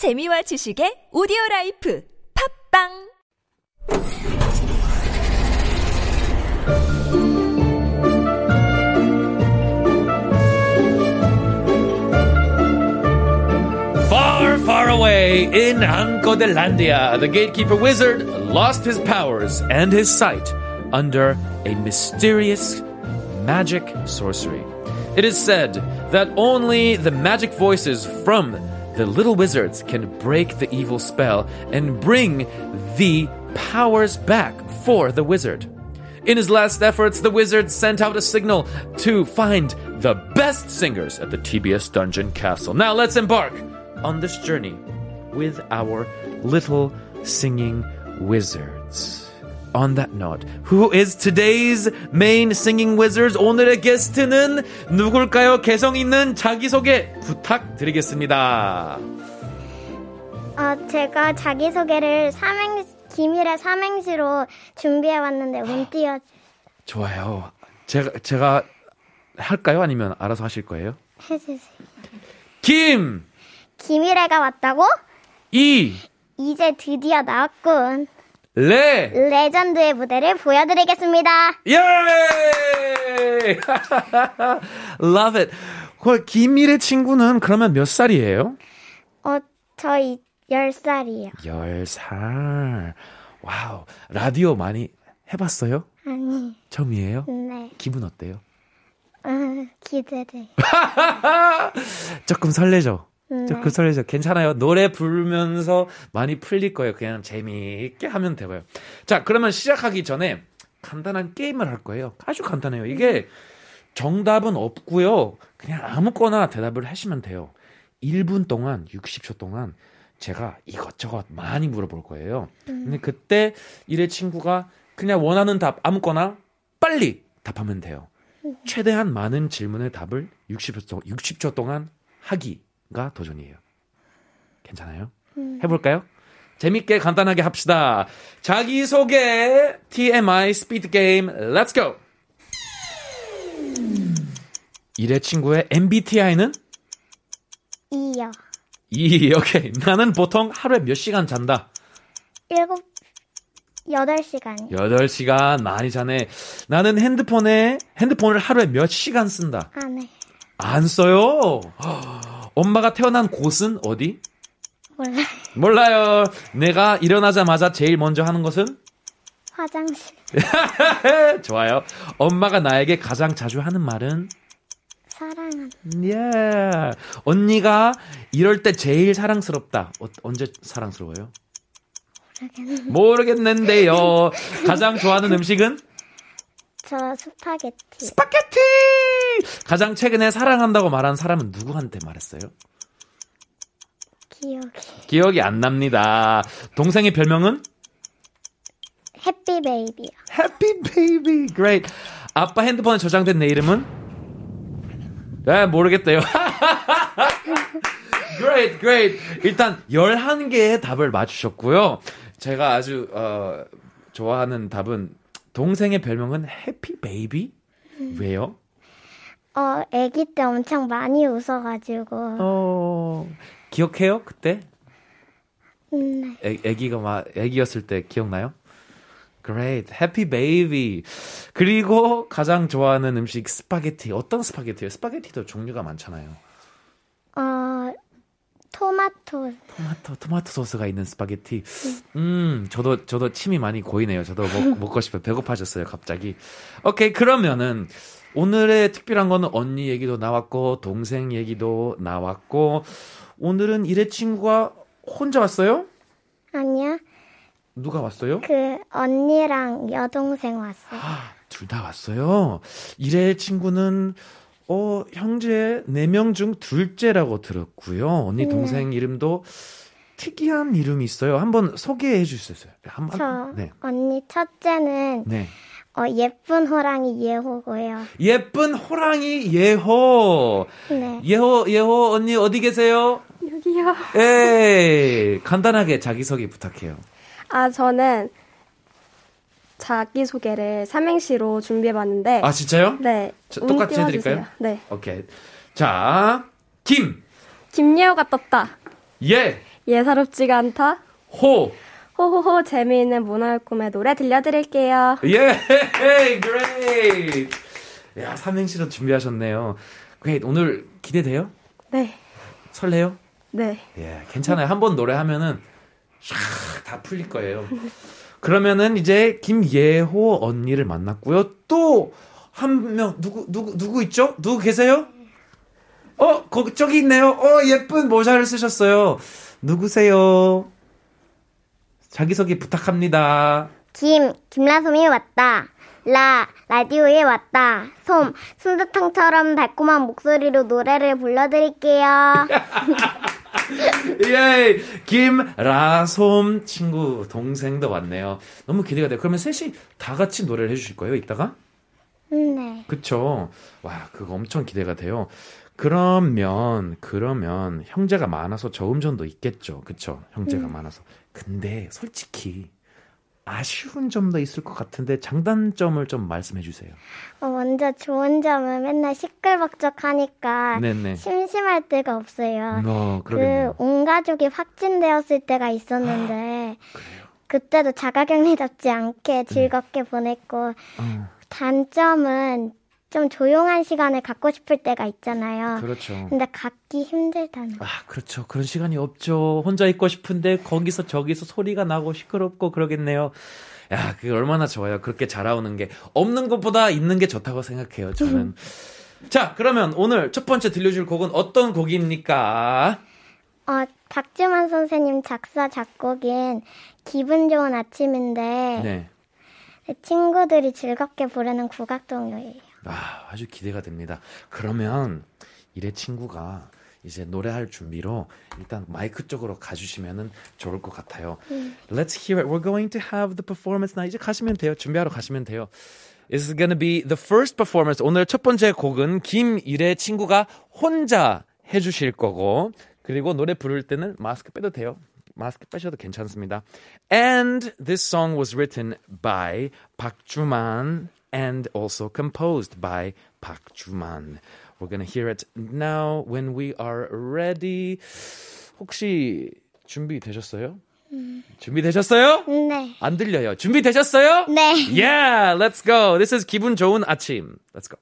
재미와 지식의 오디오 라이프 팝빵 Far, far away in Ancodelandia, the gatekeeper wizard lost his powers and his sight under a mysterious magic sorcery. It is said that only the magic voices from the little wizards can break the evil spell and bring the powers back for the wizard. In his last efforts, the wizard sent out a signal to find the best singers at the TBS Dungeon Castle. Now let's embark on this journey with our little singing wizards. On that note, who is today's main singing wizards? 오늘의 게스트는 누굴까요? 개성 있는 자기소개 부탁드리겠습니다. 어, 제가 자기소개를 삼행, 기밀의 삼행시로 준비해왔는데 운 띄워. 좋아요. 제가, 제가 할까요? 아니면 알아서 하실 거예요? 해주세요. 김! 기밀애가 왔다고? 이! 이제 드디어 나왔군. 레! 레전드의 무대를 보여드리겠습니다. 예! Love it. 그 김이래 친구는 그러면 몇 살이에요? 어, 저희 10살이요. 10살. Wow. 라디오 많이 해봤어요? 아니, 처음이에요? 네. 기분 어때요? 어, 기대돼. 조금 설레죠? 네. 조금 설레죠? 괜찮아요. 노래 부르면서 많이 풀릴 거예요. 그냥 재미있게 하면 되고요. 자, 그러면 시작하기 전에 간단한 게임을 할 거예요. 아주 간단해요. 이게 정답은 없고요. 그냥 아무거나 대답을 하시면 돼요. 1분 동안, 60초 동안 제가 이것저것 많이 물어볼 거예요. 근데 그때 이래 친구가 그냥 원하는 답 아무거나 빨리 답하면 돼요. 최대한 많은 질문의 답을 60초, 동- 60초 동안 하기 가 도전이에요. 괜찮아요? 해볼까요? 재밌게 간단하게 합시다. 자기소개 TMI 스피드 게임 Let's go! 이래 친구의 MBTI는? E요. E 오케이. 나는 보통 하루에 몇 시간 잔다? 일곱, 여덟 시간이요. 8시간 많이 자네. 나는 핸드폰에 핸드폰을 하루에 몇 시간 쓴다? 안 해. 안 써요. 엄마가 태어난 곳은 어디? 몰라. 몰라요. 내가 일어나자마자 제일 먼저 하는 것은? 화장실. 좋아요. 엄마가 나에게 가장 자주 하는 말은? 사랑한. 예. 언니가 이럴 때 제일 사랑스럽다. 어, 언제 사랑스러워요? 모르겠는데. 모르겠는데요. 가장 좋아하는 음식은? 저 스파게티. 스파게티! 가장 최근에 사랑한다고 말한 사람은 누구한테 말했어요? 기억이. 기억이 안 납니다. 동생의 별명은? Happy baby요. Happy baby. Great. 아빠 핸드폰에 저장된 내 이름은? 네, 모르겠대요. great, great. 일단 11개의 답을 맞추셨고요. 제가 아주 어, 좋아하는 답은 동생의 별명은 happy baby? 왜요? 어, 아기 때 엄청 많이 웃어가지고. 어, 기억해요? 그때? 음, 네. 애, 애기가 막 애기였을 때 기억나요? Great, happy baby. 그리고 가장 좋아하는 음식 스파게티. 어떤 스파게티요? 스파게티도 종류가 많잖아요. 어, 토마토. 토마토, 토마토 소스가 있는 스파게티. 음, 저도 저도 침이 많이 고이네요. 저도 먹, 먹고 싶어요. 배고파졌어요, 갑자기. 오케이, 그러면은 오늘의 특별한 거는 언니 얘기도 나왔고 동생 얘기도 나왔고 오늘은 이래 친구가 혼자 왔어요? 아니야. 누가 왔어요? 그 언니랑 여동생 왔어요. 둘 다 왔어요. 이래 친구는 어 형제 네명중 둘째라고 들었고요. 언니 동생 이름도 특이한 이름이 있어요. 한번 소개해 주셨어요. 한번 저 네. 언니 첫째는 네. 어, 예쁜 호랑이 예호고요. 예쁜 호랑이 예호. 네. 예호 예호 언니 어디 계세요? 여기요. 에이, 간단하게 자기 소개 부탁해요. 아, 저는 자기소개를 삼행시로 준비해봤는데. 아, 진짜요? 네. 저운 똑같이 띄워주세요. 해드릴까요? 네. 오케이. 자, 김, 김예호가 떴다. 예, 예사롭지가 않다. 호. 호호호 재미있는 문화의 꿈의 노래 들려드릴게요. 예, great. 야, 삼행시로 준비하셨네요. great. 오늘 기대돼요? 네. 설레요? 네. 예, 괜찮아요. 한 번 노래하면은 샥다 풀릴 거예요. 그러면은 이제 김예호 언니를 만났고요. 또 한 명 누구 누구 누구 있죠? 누구 계세요? 어, 거기 저기 있네요. 어, 예쁜 모자를 쓰셨어요. 누구세요? 자기 소개 부탁합니다. 김, 김라솜이 왔다. 라, 라디오에 왔다. 솜, 솜사탕처럼 달콤한 목소리로 노래를 불러드릴게요. 예, 김라솜 친구 동생도 왔네요. 너무 기대가 돼요. 그러면 셋이 다 같이 노래를 해주실 거예요, 이따가? 네. 그쵸. 와, 그거 엄청 기대가 돼요. 그러면, 그러면, 형제가 많아서 저음전도 있겠죠. 그쵸. 형제가 많아서. 근데, 솔직히, 아쉬운 점도 있을 것 같은데, 장단점을 좀 말씀해 주세요. 어, 먼저 좋은 점은 맨날 시끌벅적하니까 네네. 심심할 때가 없어요. 어, 그 그러겠네요. 온 가족이 확진되었을 때가 있었는데 그래요. 그때도 자가격리 잡지 않게 즐겁게 보냈고 어, 단점은 좀 조용한 시간을 갖고 싶을 때가 있잖아요. 그렇죠. 근데 갖기 힘들다는 거. 아, 그렇죠. 그런 시간이 없죠. 혼자 있고 싶은데 거기서 저기서 소리가 나고 시끄럽고 그러겠네요. 야, 그게 얼마나 좋아요. 그렇게 자라오는 게 없는 것보다 있는 게 좋다고 생각해요. 저는. 자, 그러면 오늘 첫 번째 들려줄 곡은 어떤 곡입니까? 어, 박주만 선생님 작사 작곡인 기분 좋은 아침인데 네. 친구들이 즐겁게 부르는 국악동요예요. 아, 아주 기대가 됩니다. 그러면 이래 친구가 이제 노래할 준비로 일단 마이크 쪽으로 가주시면은 좋을 것 같아요. Let's hear it. We're going to have the performance now. 이제 가시면 돼요. 준비하러 가시면 돼요. This is gonna be the first performance. 오늘 첫 번째 곡은 김일의 친구가 혼자 해주실 거고 그리고 노래 부를 때는 마스크 빼도 돼요. 마스크 빼셔도 괜찮습니다. And this song was written by 박주만 and also composed by 박주만. We're gonna hear it now when we are ready. 혹시 준비되셨어요? 준비되셨어요? 네. 안 들려요. 준비되셨어요? 네. Yeah, let's go. This is 기분 좋은 아침. Let's go.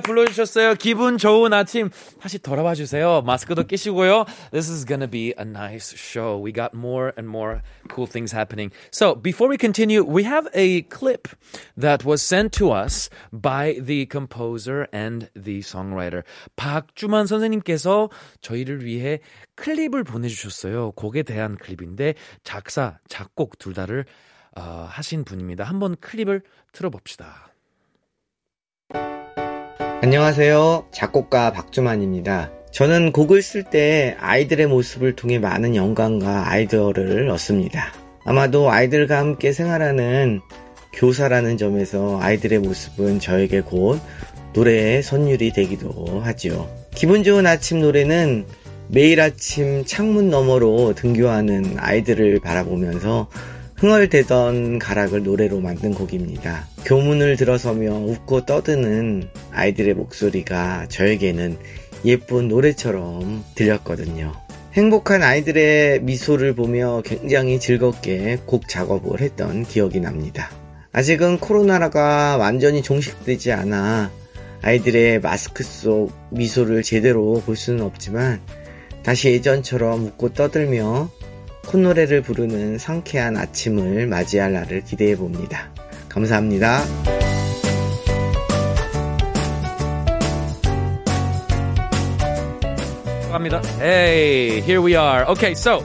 불러주셨어요. 기분 좋은 아침. 다시 돌아와 주세요. 마스크도 끼시고요. This is gonna be a nice show. We got more and more cool things happening. So before we continue, we have a clip that was sent to us by the composer and the songwriter. 박주만 선생님께서 저희를 위해 클립을 보내주셨어요. 곡에 대한 클립인데 작사, 작곡 둘 다를 어, 하신 분입니다. 한번 클립을 틀어봅시다. 안녕하세요. 작곡가 박주만입니다. 저는 곡을 쓸 때 아이들의 모습을 통해 많은 영감과 아이디어를 얻습니다. 아마도 아이들과 함께 생활하는 교사라는 점에서 아이들의 모습은 저에게 곧 노래의 선율이 되기도 하죠. 기분 좋은 아침 노래는 매일 아침 창문 너머로 등교하는 아이들을 바라보면서 흥얼대던 가락을 노래로 만든 곡입니다. 교문을 들어서며 웃고 떠드는 아이들의 목소리가 저에게는 예쁜 노래처럼 들렸거든요. 행복한 아이들의 미소를 보며 굉장히 즐겁게 곡 작업을 했던 기억이 납니다. 아직은 코로나가 완전히 종식되지 않아 아이들의 마스크 속 미소를 제대로 볼 수는 없지만 다시 예전처럼 웃고 떠들며 콧노래를 부르는 상쾌한 아침을 맞이할 날을 기대해 봅니다. 감사합니다. Hey, here we are. Okay, so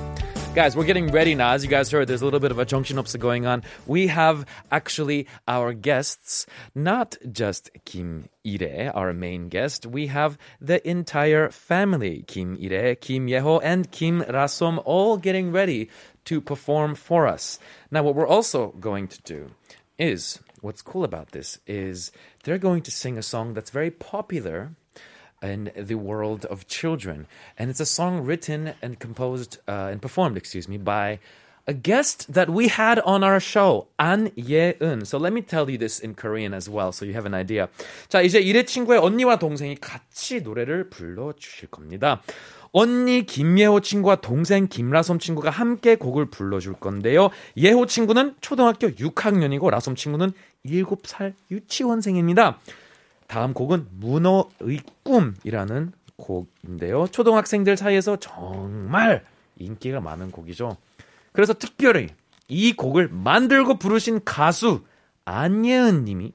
Guys, we're getting ready now. As you guys heard, there's a little bit of a junction upsa going on. We have actually our guests, not just Kim Ire, our main guest. We have the entire family, Kim Ire, Kim Yeho, and Kim Rasom, all getting ready to perform for us. Now, what we're also going to do is, what's cool about this is they're going to sing a song that's very popular in the world of children. And it's a song written and composed uh, and performed, excuse me, by a guest that we had on our show, An Ye-eun. So let me tell you this in Korean as well, so you have an idea. 자, 이제 이래 친구의 언니와 동생이 같이 노래를 불러주실 겁니다. 언니 김예호 친구와 동생 김라솜 친구가 함께 곡을 불러줄 건데요. 예호 친구는 초등학교 6학년이고 라솜 친구는 7살 유치원생입니다. 다음 곡은 문어의 꿈이라는 곡인데요. 초등학생들 사이에서 정말 인기가 많은 곡이죠. 그래서 특별히 이 곡을 만들고 부르신 가수 안예은 님이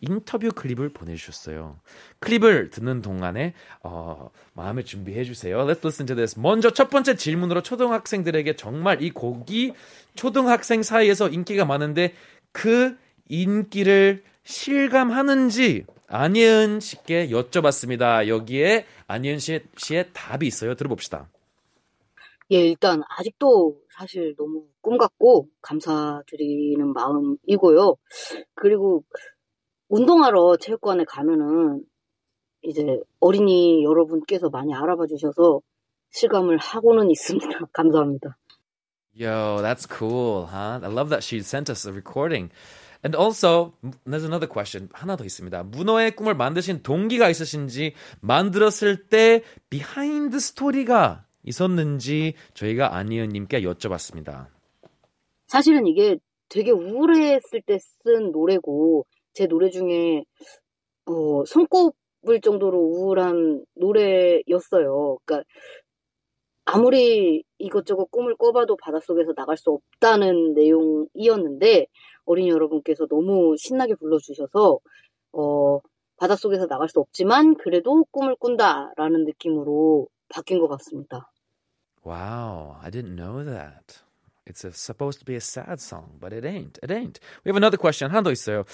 인터뷰 클립을 보내주셨어요. 클립을 듣는 동안에 어, 마음을 준비해 주세요. Let's listen to this. 먼저 첫 번째 질문으로 초등학생들에게 정말 이 곡이 초등학생 사이에서 인기가 많은데 그 인기를 실감하는지 안예은 씨께 여쭤봤습니다. 여기에 안예은 씨의, 씨의 답이 있어요. 들어봅시다. 예, 일단 아직도 사실 너무 꿈 같고 감사드리는 마음이고요. 그리고 운동하러 체육관에 가면은 이제 어린이 여러분께서 많이 알아봐 주셔서 실감을 하고는 있습니다. 감사합니다. Yo, that's cool, huh? I love that she sent us a recording. And also, there's another question. 하나 더 있습니다. 문어의 꿈을 만드신 동기가 있으신지, 만들었을 때 behind story가 있었는지 저희가 안예은님께 여쭤봤습니다. 사실은 이게 되게 우울했을 때 쓴 노래고 제 노래 중에 어, 손꼽을 정도로 우울한 노래였어요. 그러니까 아무리 이것저것 꿈을 꿔봐도 바닷속에서 나갈 수 없다는 내용이었는데 어린이 여러분께서 너무 신나게 불러주셔서 어, 바닷속에서 나갈 수 없지만 그래도 꿈을 꾼다라는 느낌으로 바뀐 것 같습니다. Wow, I didn't know that. It's a, supposed to be a sad song, but it ain't. It ain't. We have another question. 하나 더 있어요.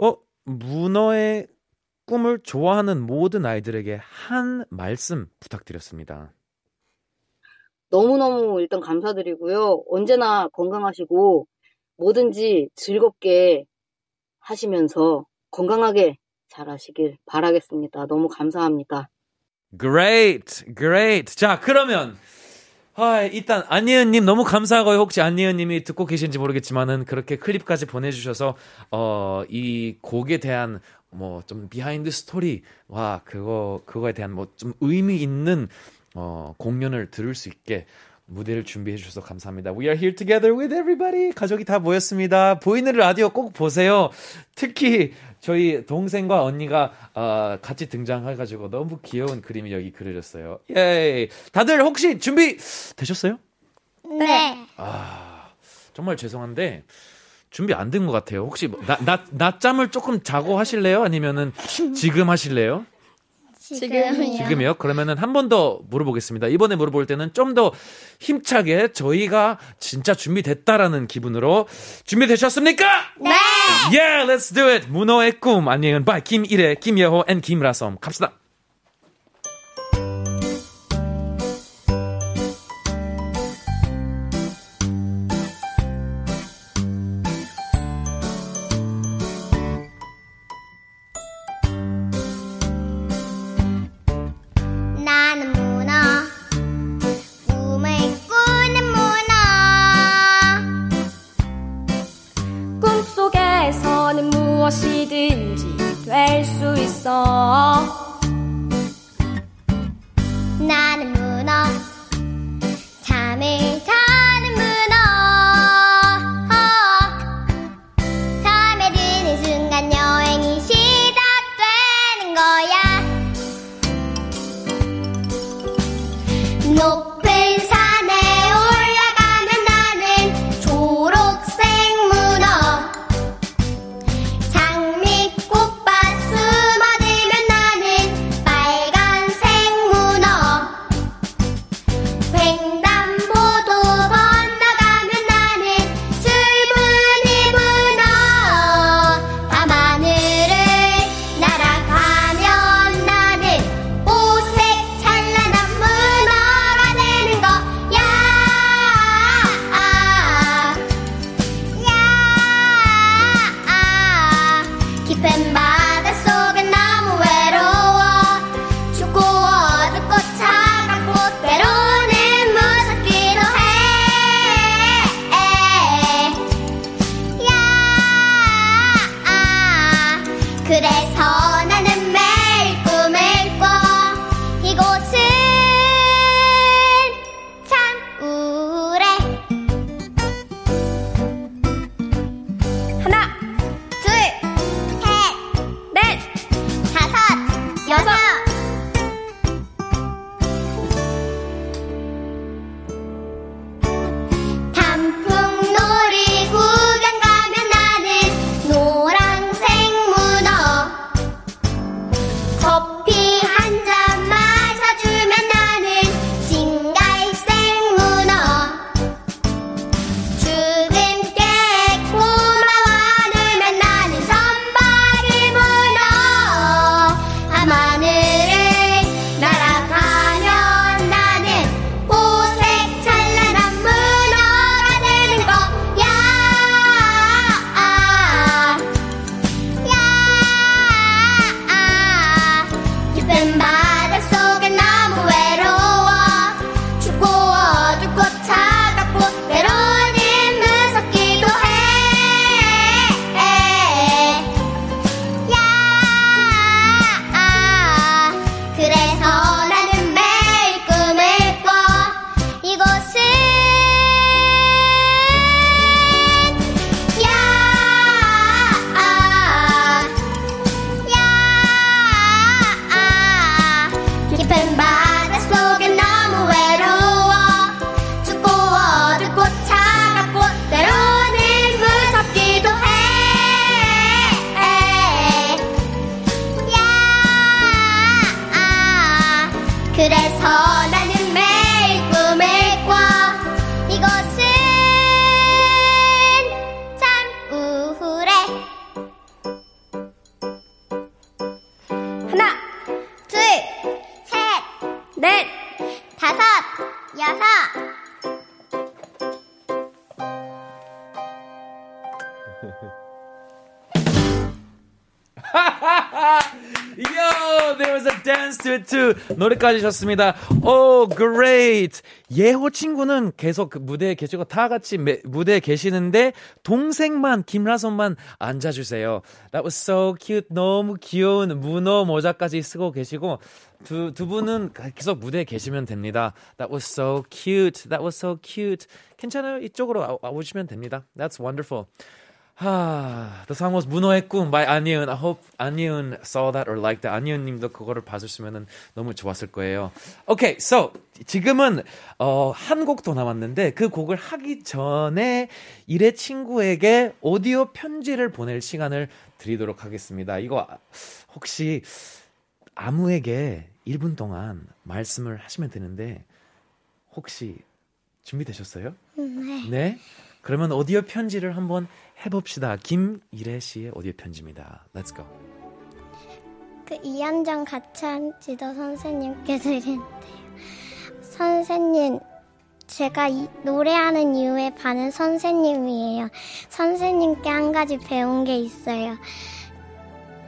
어, 문어의 꿈을 좋아하는 모든 아이들에게 한 말씀 부탁드렸습니다. 너무너무 일단 감사드리고요. 언제나 건강하시고 뭐든지 즐겁게 하시면서 건강하게 잘 하시길 바라겠습니다. 너무 감사합니다. Great, great. 자, 그러면 아, 일단 안예은님 너무 감사하고요. 혹시 안예은님이 듣고 계신지 모르겠지만은 그렇게 클립까지 보내주셔서 어 이 곡에 대한 뭐 좀 behind story와 그거 그거에 대한 뭐 좀 의미 있는 어 공연을 들을 수 있게 무대를 준비해 주셔서 감사합니다. We are here together with everybody. 가족이 다 모였습니다. 보이는 라디오 꼭 보세요. 특히 저희 동생과 언니가 어, 같이 등장해가지고 너무 귀여운 그림이 여기 그려졌어요. 예. 다들 혹시 준비 되셨어요? 네. 아 정말 죄송한데 준비 안 된 것 같아요. 혹시 뭐 나, 나, 낮잠을 조금 자고 하실래요? 아니면은 지금 하실래요? 지금이요. 지금이요? 그러면은 한 번 더 물어보겠습니다. 이번에 물어볼 때는 좀 더 힘차게 저희가 진짜 준비됐다라는 기분으로 준비되셨습니까? 네. Yeah, let's do it. 문어의 꿈 안녕은 by 김일혜, 김여호 and 김라섬 갑시다. Too. 노래까지 셨습니다. Oh, great. 예호 친구는 계속 그 무대에 계시고 다 같이 매, 무대에 계시는데 동생만 김라선만 앉아 주세요. That was so cute. 너무 귀여운 문어 모자까지 쓰고 계시고 두, 두 분은 계속 무대에 계시면 됩니다. That was so cute. That was so cute. 괜찮아요. 이쪽으로 와, 와보시면 됩니다. That's wonderful. 하, the song was 문어의 꿈 by 안예은. I hope 안예은 saw that or liked that. 안예은 님도 그거를 봐주시면 너무 좋았을 거예요. Okay, so 지금은 어, 한 곡 더 남았는데 그 곡을 하기 전에 일의 친구에게 오디오 편지를 보낼 시간을 드리도록 하겠습니다. 이거 혹시 아무에게 1분 동안 말씀을 하시면 되는데 혹시 준비되셨어요? 네. 네. 그러면 오디오 편지를 한번 해봅시다. 김이래 씨의 오디오 편지입니다. Let's go. 그 이현정 가찬 지도 선생님께 드리는데요. 선생님, 제가 이, 노래하는 이유의 반은 선생님이에요. 선생님께 한 가지 배운 게 있어요.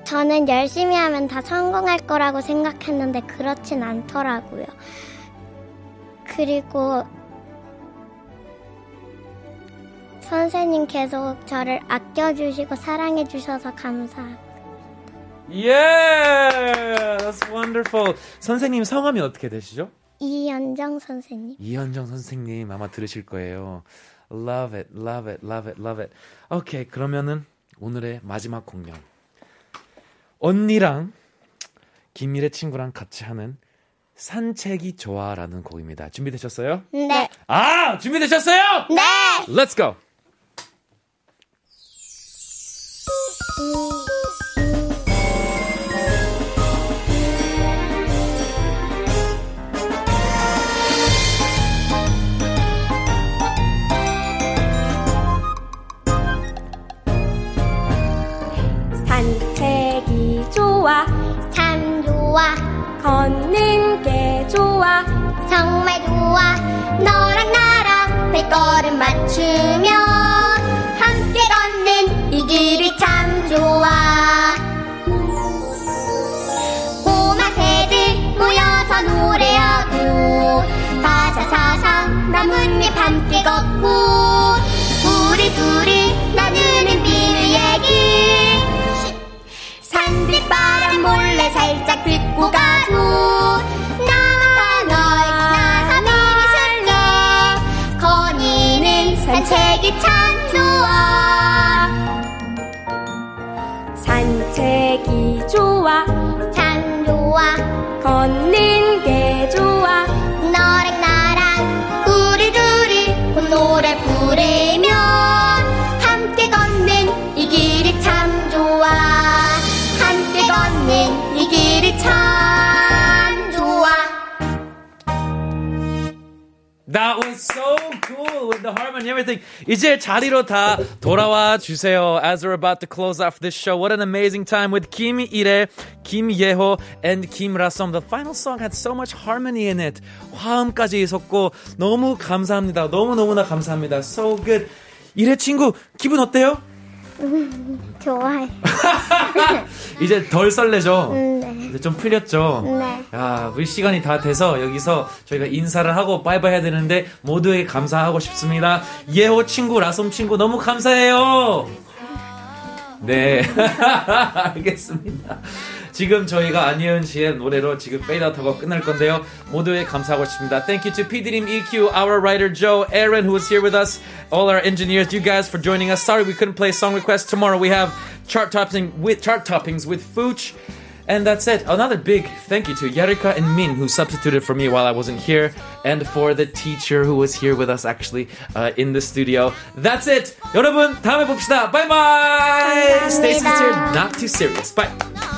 저는 열심히 하면 다 성공할 거라고 생각했는데 그렇진 않더라고요. 그리고 선생님 계속 저를 아껴주시고 사랑해주셔서 감사합니다. Yeah, that's wonderful. 선생님 성함이 어떻게 되시죠? 이현정 선생님. 이현정 선생님 아마 들으실 거예요. Love it, love it, love it, love it. 오케이, 그러면은 오늘의 마지막 공연. 언니랑 김일의 친구랑 같이 하는 산책이 좋아라는 곡입니다. 준비되셨어요? 네. 아, 준비되셨어요? 네! Let's go. 산책이 좋아 참 좋아. 걷는 게 좋아 정말 좋아. 너랑 나랑 발걸음 이 길이 참 좋아. 꼬마 새들 모여서 노래하고 바사사상 나뭇잎 함께 걷고 우리 둘이 나누는 비밀 얘기 산들바람 몰래 살짝 듣고 가도 산책이 참 좋아 참 좋아 걷 and everything. 이제 자리로 다 돌아와 주세요. As we're about to close off this show, what an amazing time with Kim Ire, Kim Yeho, and Kim Rasom. The final song had so much harmony in it. 화음까지 있었고 너무 감사합니다. 너무 너무나 감사합니다. So good. 이래 친구 기분 어때요? 좋아요 이제 덜 설레죠? 음, 네. 이제 좀 풀렸죠? 네. 야, 우리 시간이 다 돼서 여기서 저희가 인사를 하고 바이바이 해야 되는데 모두에게 감사하고 싶습니다. 예호 친구, 라솜 친구 너무 감사해요. 네. 알겠습니다. 지금 저희가 안예은 씨의 노래로 지금 페이드아웃하고 끝날 건데요. 모두에 감사하고 싶습니다. Thank you to PD님 EQ, our writer Joe, Aaron who was here with us, all our engineers, you guys for joining us. Sorry we couldn't play song requests. Tomorrow we have chart topping with chart toppings with Fooch. And that's it. Another big thank you to Yerika and Min who substituted for me while I wasn't here, and for the teacher who was here with us actually uh, in the studio. That's it. 여러분 다음에 봅시다. Bye bye. Stay sincere, not too serious. Bye.